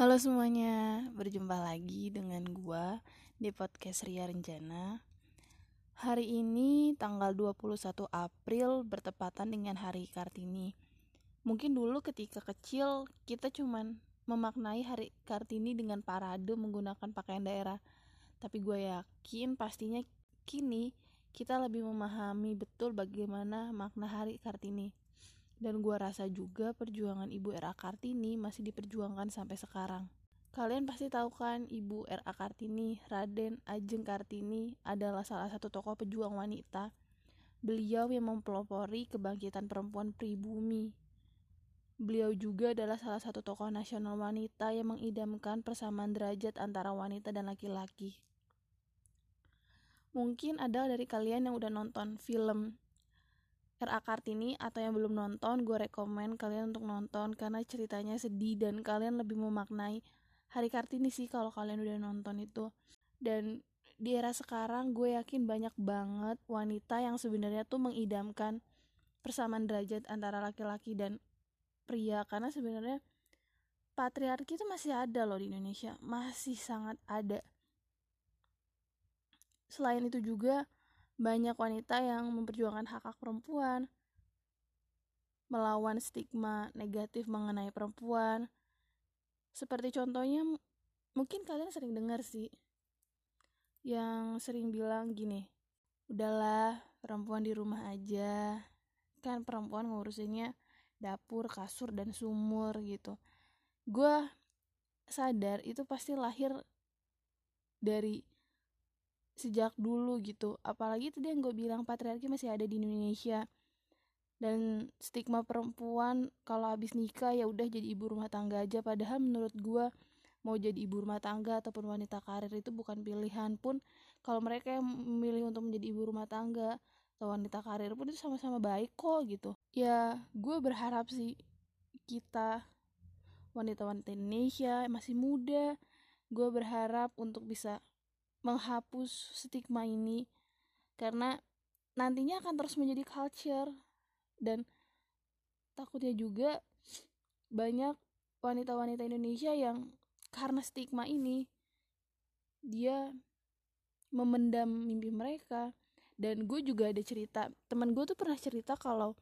Halo semuanya, berjumpa lagi dengan gua di podcast Ria Rencana. Hari ini tanggal 21 April bertepatan dengan Hari Kartini. Mungkin dulu ketika kecil kita cuman memaknai Hari Kartini dengan parade menggunakan pakaian daerah. Tapi gue yakin pastinya kini kita lebih memahami betul bagaimana makna Hari Kartini dan gua rasa juga perjuangan Ibu R.A. Kartini masih diperjuangkan sampai sekarang. Kalian pasti tahu kan Ibu R.A. Kartini, Raden Ajeng Kartini adalah salah satu tokoh pejuang wanita. Beliau yang mempelopori kebangkitan perempuan pribumi. Beliau juga adalah salah satu tokoh nasional wanita yang mengidamkan persamaan derajat antara wanita dan laki-laki. Mungkin ada dari kalian yang udah nonton film RA Kartini atau yang belum nonton gue rekomen kalian untuk nonton karena ceritanya sedih dan kalian lebih memaknai Hari Kartini sih kalau kalian udah nonton itu. Dan di era sekarang gue yakin banyak banget wanita yang sebenarnya tuh mengidamkan persamaan derajat antara laki-laki dan pria karena sebenarnya patriarki itu masih ada loh di Indonesia masih sangat ada. Selain itu juga banyak wanita yang memperjuangkan hak hak perempuan, melawan stigma negatif mengenai perempuan. Seperti contohnya, mungkin kalian sering dengar sih, yang sering bilang gini, udahlah perempuan di rumah aja, kan perempuan ngurusinnya dapur, kasur, dan sumur gitu. Gue sadar itu pasti lahir dari sejak dulu gitu. Apalagi tadi yang gue bilang patriarki masih ada di Indonesia. Dan stigma perempuan kalau habis nikah ya udah jadi ibu rumah tangga aja. Padahal menurut gue mau jadi ibu rumah tangga ataupun wanita karir itu bukan pilihan pun. Kalau mereka yang memilih untuk menjadi ibu rumah tangga atau wanita karir pun itu sama-sama baik kok gitu. Ya gue berharap sih kita wanita-wanita Indonesia masih muda gue berharap untuk bisa menghapus stigma ini karena nantinya akan terus menjadi culture. Dan takutnya juga banyak wanita-wanita Indonesia yang karena stigma ini dia memendam mimpi mereka. Dan gue juga ada cerita teman gue tuh pernah cerita kalau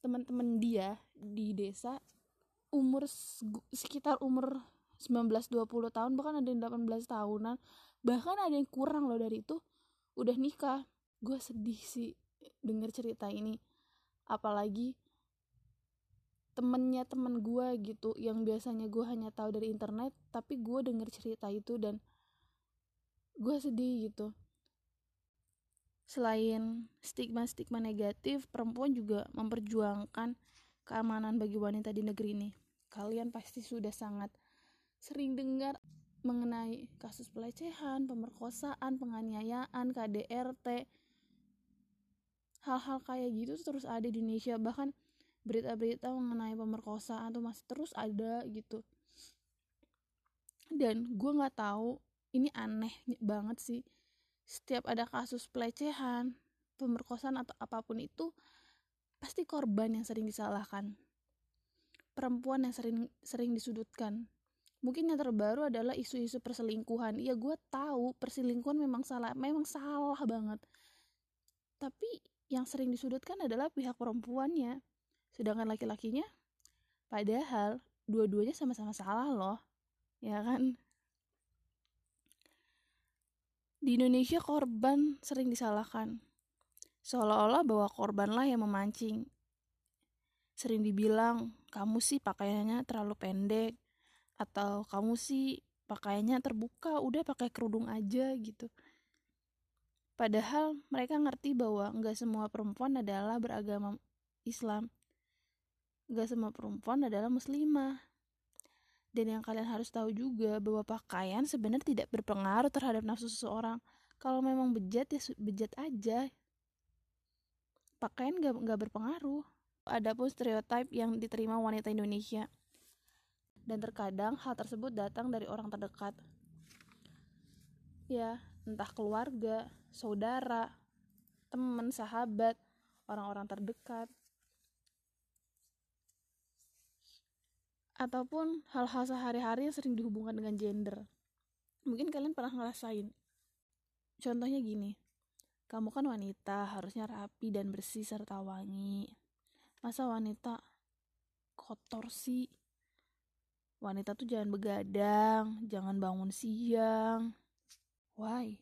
teman-teman dia di desa umur sekitar umur 19-20 tahun bahkan ada yang 18 tahunan. Bahkan ada yang kurang loh dari itu. Udah nikah. Gue sedih sih denger cerita ini. Apalagi temennya temen gue gitu yang biasanya gue hanya tahu dari internet tapi gue denger cerita itu dan gue sedih gitu. Selain stigma-stigma negatif perempuan juga memperjuangkan keamanan bagi wanita di negeri ini. Kalian pasti sudah sangat sering dengar mengenai kasus pelecehan, pemerkosaan, penganiayaan, KDRT. Hal-hal kayak gitu terus ada di Indonesia, bahkan berita-berita mengenai pemerkosaan tuh masih terus ada gitu. Dan gue nggak tahu, ini aneh banget sih. Setiap ada kasus pelecehan, pemerkosaan atau apa pun itu, pasti korban yang sering disalahkan. Perempuan yang sering sering disudutkan mungkin yang terbaru adalah isu-isu perselingkuhan. Ya gue tahu perselingkuhan memang salah memang salah banget. Tapi yang sering disudutkan adalah pihak perempuannya. Sedangkan laki-lakinya padahal dua-duanya sama-sama salah loh ya kan? Di Indonesia korban sering disalahkan. Seolah-olah bahwa korbanlah yang memancing. Sering dibilang kamu sih pakaiannya terlalu pendek atau kamu sih pakaiannya terbuka udah pakai kerudung aja gitu. Padahal mereka ngerti bahwa nggak semua perempuan adalah beragama Islam. Nggak semua perempuan adalah muslimah. Dan yang kalian harus tahu juga bahwa pakaian sebenarnya tidak berpengaruh terhadap nafsu seseorang. Kalau memang bejat ya bejat aja. Pakaian nggak nggak berpengaruh. Adapun stereotip yang diterima wanita Indonesia dan terkadang hal tersebut datang dari orang terdekat. Ya, entah keluarga, saudara, teman, sahabat, orang-orang terdekat. ataupun hal-hal sehari-hari yang sering dihubungkan dengan gender. Mungkin kalian pernah ngerasain. Contohnya gini, kamu kan wanita, harusnya rapi dan bersih serta wangi. Masa wanita kotor sih? Wanita tuh jangan begadang, jangan bangun siang. Why?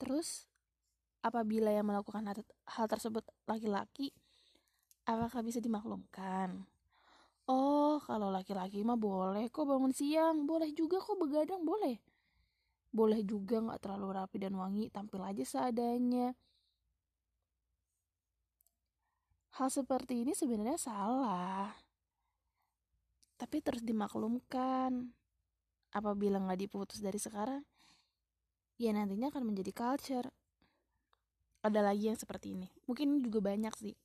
Terus, apabila yang melakukan hal tersebut laki-laki, apakah bisa dimaklumkan? Oh, kalau laki-laki mah boleh kok bangun siang, boleh juga kok begadang, boleh boleh juga nggak terlalu rapi dan wangi tampil aja seadanya hal seperti ini sebenarnya salah tapi terus dimaklumkan. Apabila nggak diputus dari sekarang ya nantinya akan menjadi culture. Ada lagi yang seperti ini. Mungkin juga banyak sih.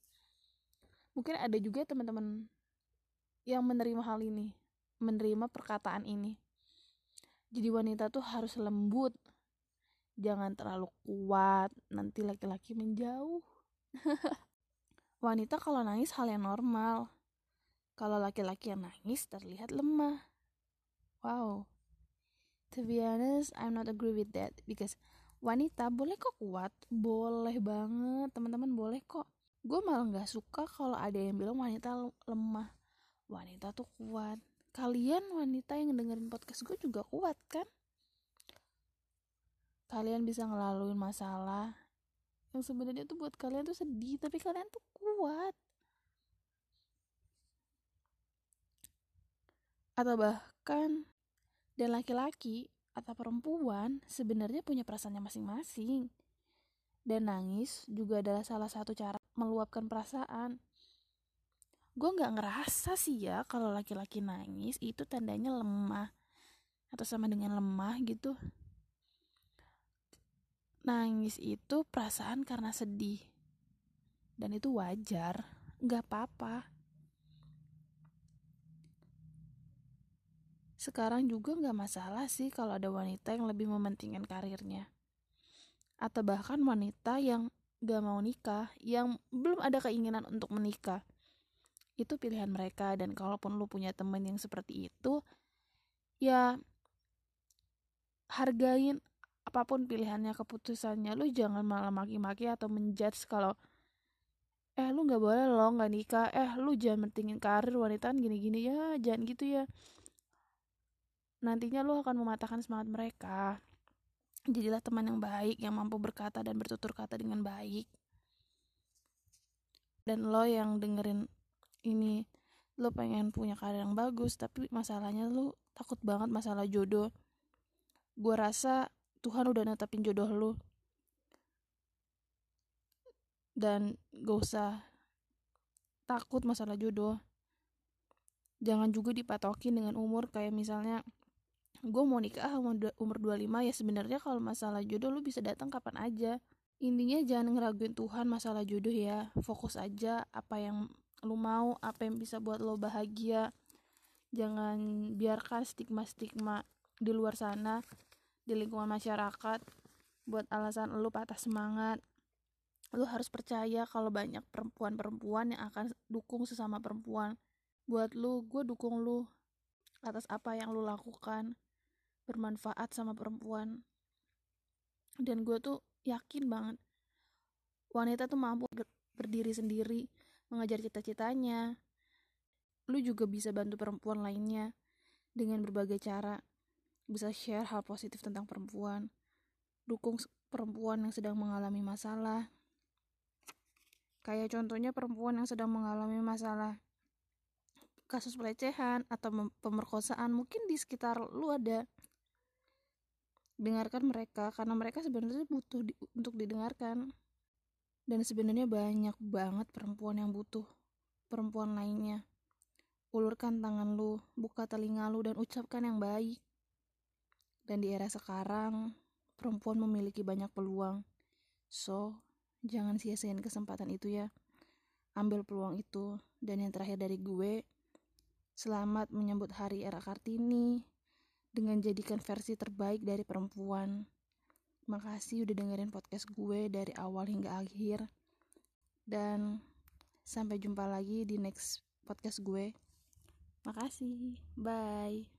Mungkin ada juga teman-teman yang menerima hal ini menerima perkataan ini. Jadi wanita tuh harus lembut. Jangan terlalu kuat. Nanti laki-laki menjauh. Wanita kalau nangis hal yang normal kalau laki-laki yang nangis terlihat lemah. Wow. To be honest I'm not agree with that because wanita boleh kok kuat boleh banget teman-teman boleh kok. Gue malah nggak suka kalau ada yang bilang wanita lemah. Wanita tuh kuat. Kalian wanita yang dengerin podcast gue juga kuat kan? Kalian bisa ngelaluin masalah yang sebenarnya tuh buat kalian tuh sedih tapi kalian tuh kuat atau bahkan dan laki-laki atau perempuan sebenarnya punya perasaannya masing-masing. Dan nangis juga adalah salah satu cara meluapkan perasaan. Gue nggak ngerasa sih ya kalau laki-laki nangis itu tandanya lemah atau sama dengan lemah gitu. Nangis itu perasaan karena sedih. Dan itu wajar nggak apa-apa sekarang juga nggak masalah sih kalau ada wanita yang lebih mementingkan karirnya. Atau bahkan wanita yang gak mau nikah yang belum ada keinginan untuk menikah. Itu pilihan mereka dan kalaupun lu punya temen yang seperti itu ya hargain apa pun pilihannya keputusannya. Lu jangan malah maki-maki atau menjudge kalau eh lu nggak boleh lo nggak nikah. Eh lu jangan mentingin karir wanita gini-gini. Ya jangan gitu ya nantinya lu akan mematahkan semangat mereka. Jadilah teman yang baik yang mampu berkata dan bertutur kata dengan baik. Dan lo yang dengerin ini lo pengen punya karir yang bagus tapi masalahnya lo takut banget masalah jodoh. Gue rasa Tuhan udah netapin jodoh lo dan gak usah takut masalah jodoh. Jangan juga dipatokin dengan umur kayak misalnya gue mau nikah umur 25 ya sebenarnya kalau masalah jodoh lu bisa datang kapan aja. Intinya jangan ngeraguin Tuhan masalah jodoh ya. Fokus aja apa yang lu mau apa yang bisa buat lo bahagia. Jangan biarkan stigma-stigma di luar sana di lingkungan masyarakat buat alasan lu patah semangat. Lu harus percaya kalau banyak perempuan-perempuan yang akan dukung sesama perempuan. Buat lu gue dukung lu atas apa yang lu lakukan bermanfaat sama perempuan dan gue tuh yakin banget wanita tuh mampu berdiri sendiri mengajar cita-citanya. Lu juga bisa bantu perempuan lainnya dengan berbagai cara. Bisa share hal positif tentang perempuan, dukung perempuan yang sedang mengalami masalah. Kayak contohnya perempuan yang sedang mengalami masalah kasus pelecehan atau pemerkosaan mungkin di sekitar lu ada dengarkan mereka karena mereka sebenarnya butuh di, untuk didengarkan dan sebenarnya banyak banget perempuan yang butuh perempuan lainnya. Ulurkan tangan lu, buka telinga lu, dan ucapkan yang baik. Dan di era sekarang, perempuan memiliki banyak peluang. So, jangan sia-siain kesempatan itu ya. Ambil peluang itu. Dan yang terakhir dari gue, selamat menyambut hari era Kartini dengan jadikan versi terbaik dari perempuan. Makasih udah dengerin podcast gue dari awal hingga akhir. Dan sampai jumpa lagi di next podcast gue. Makasih. Bye.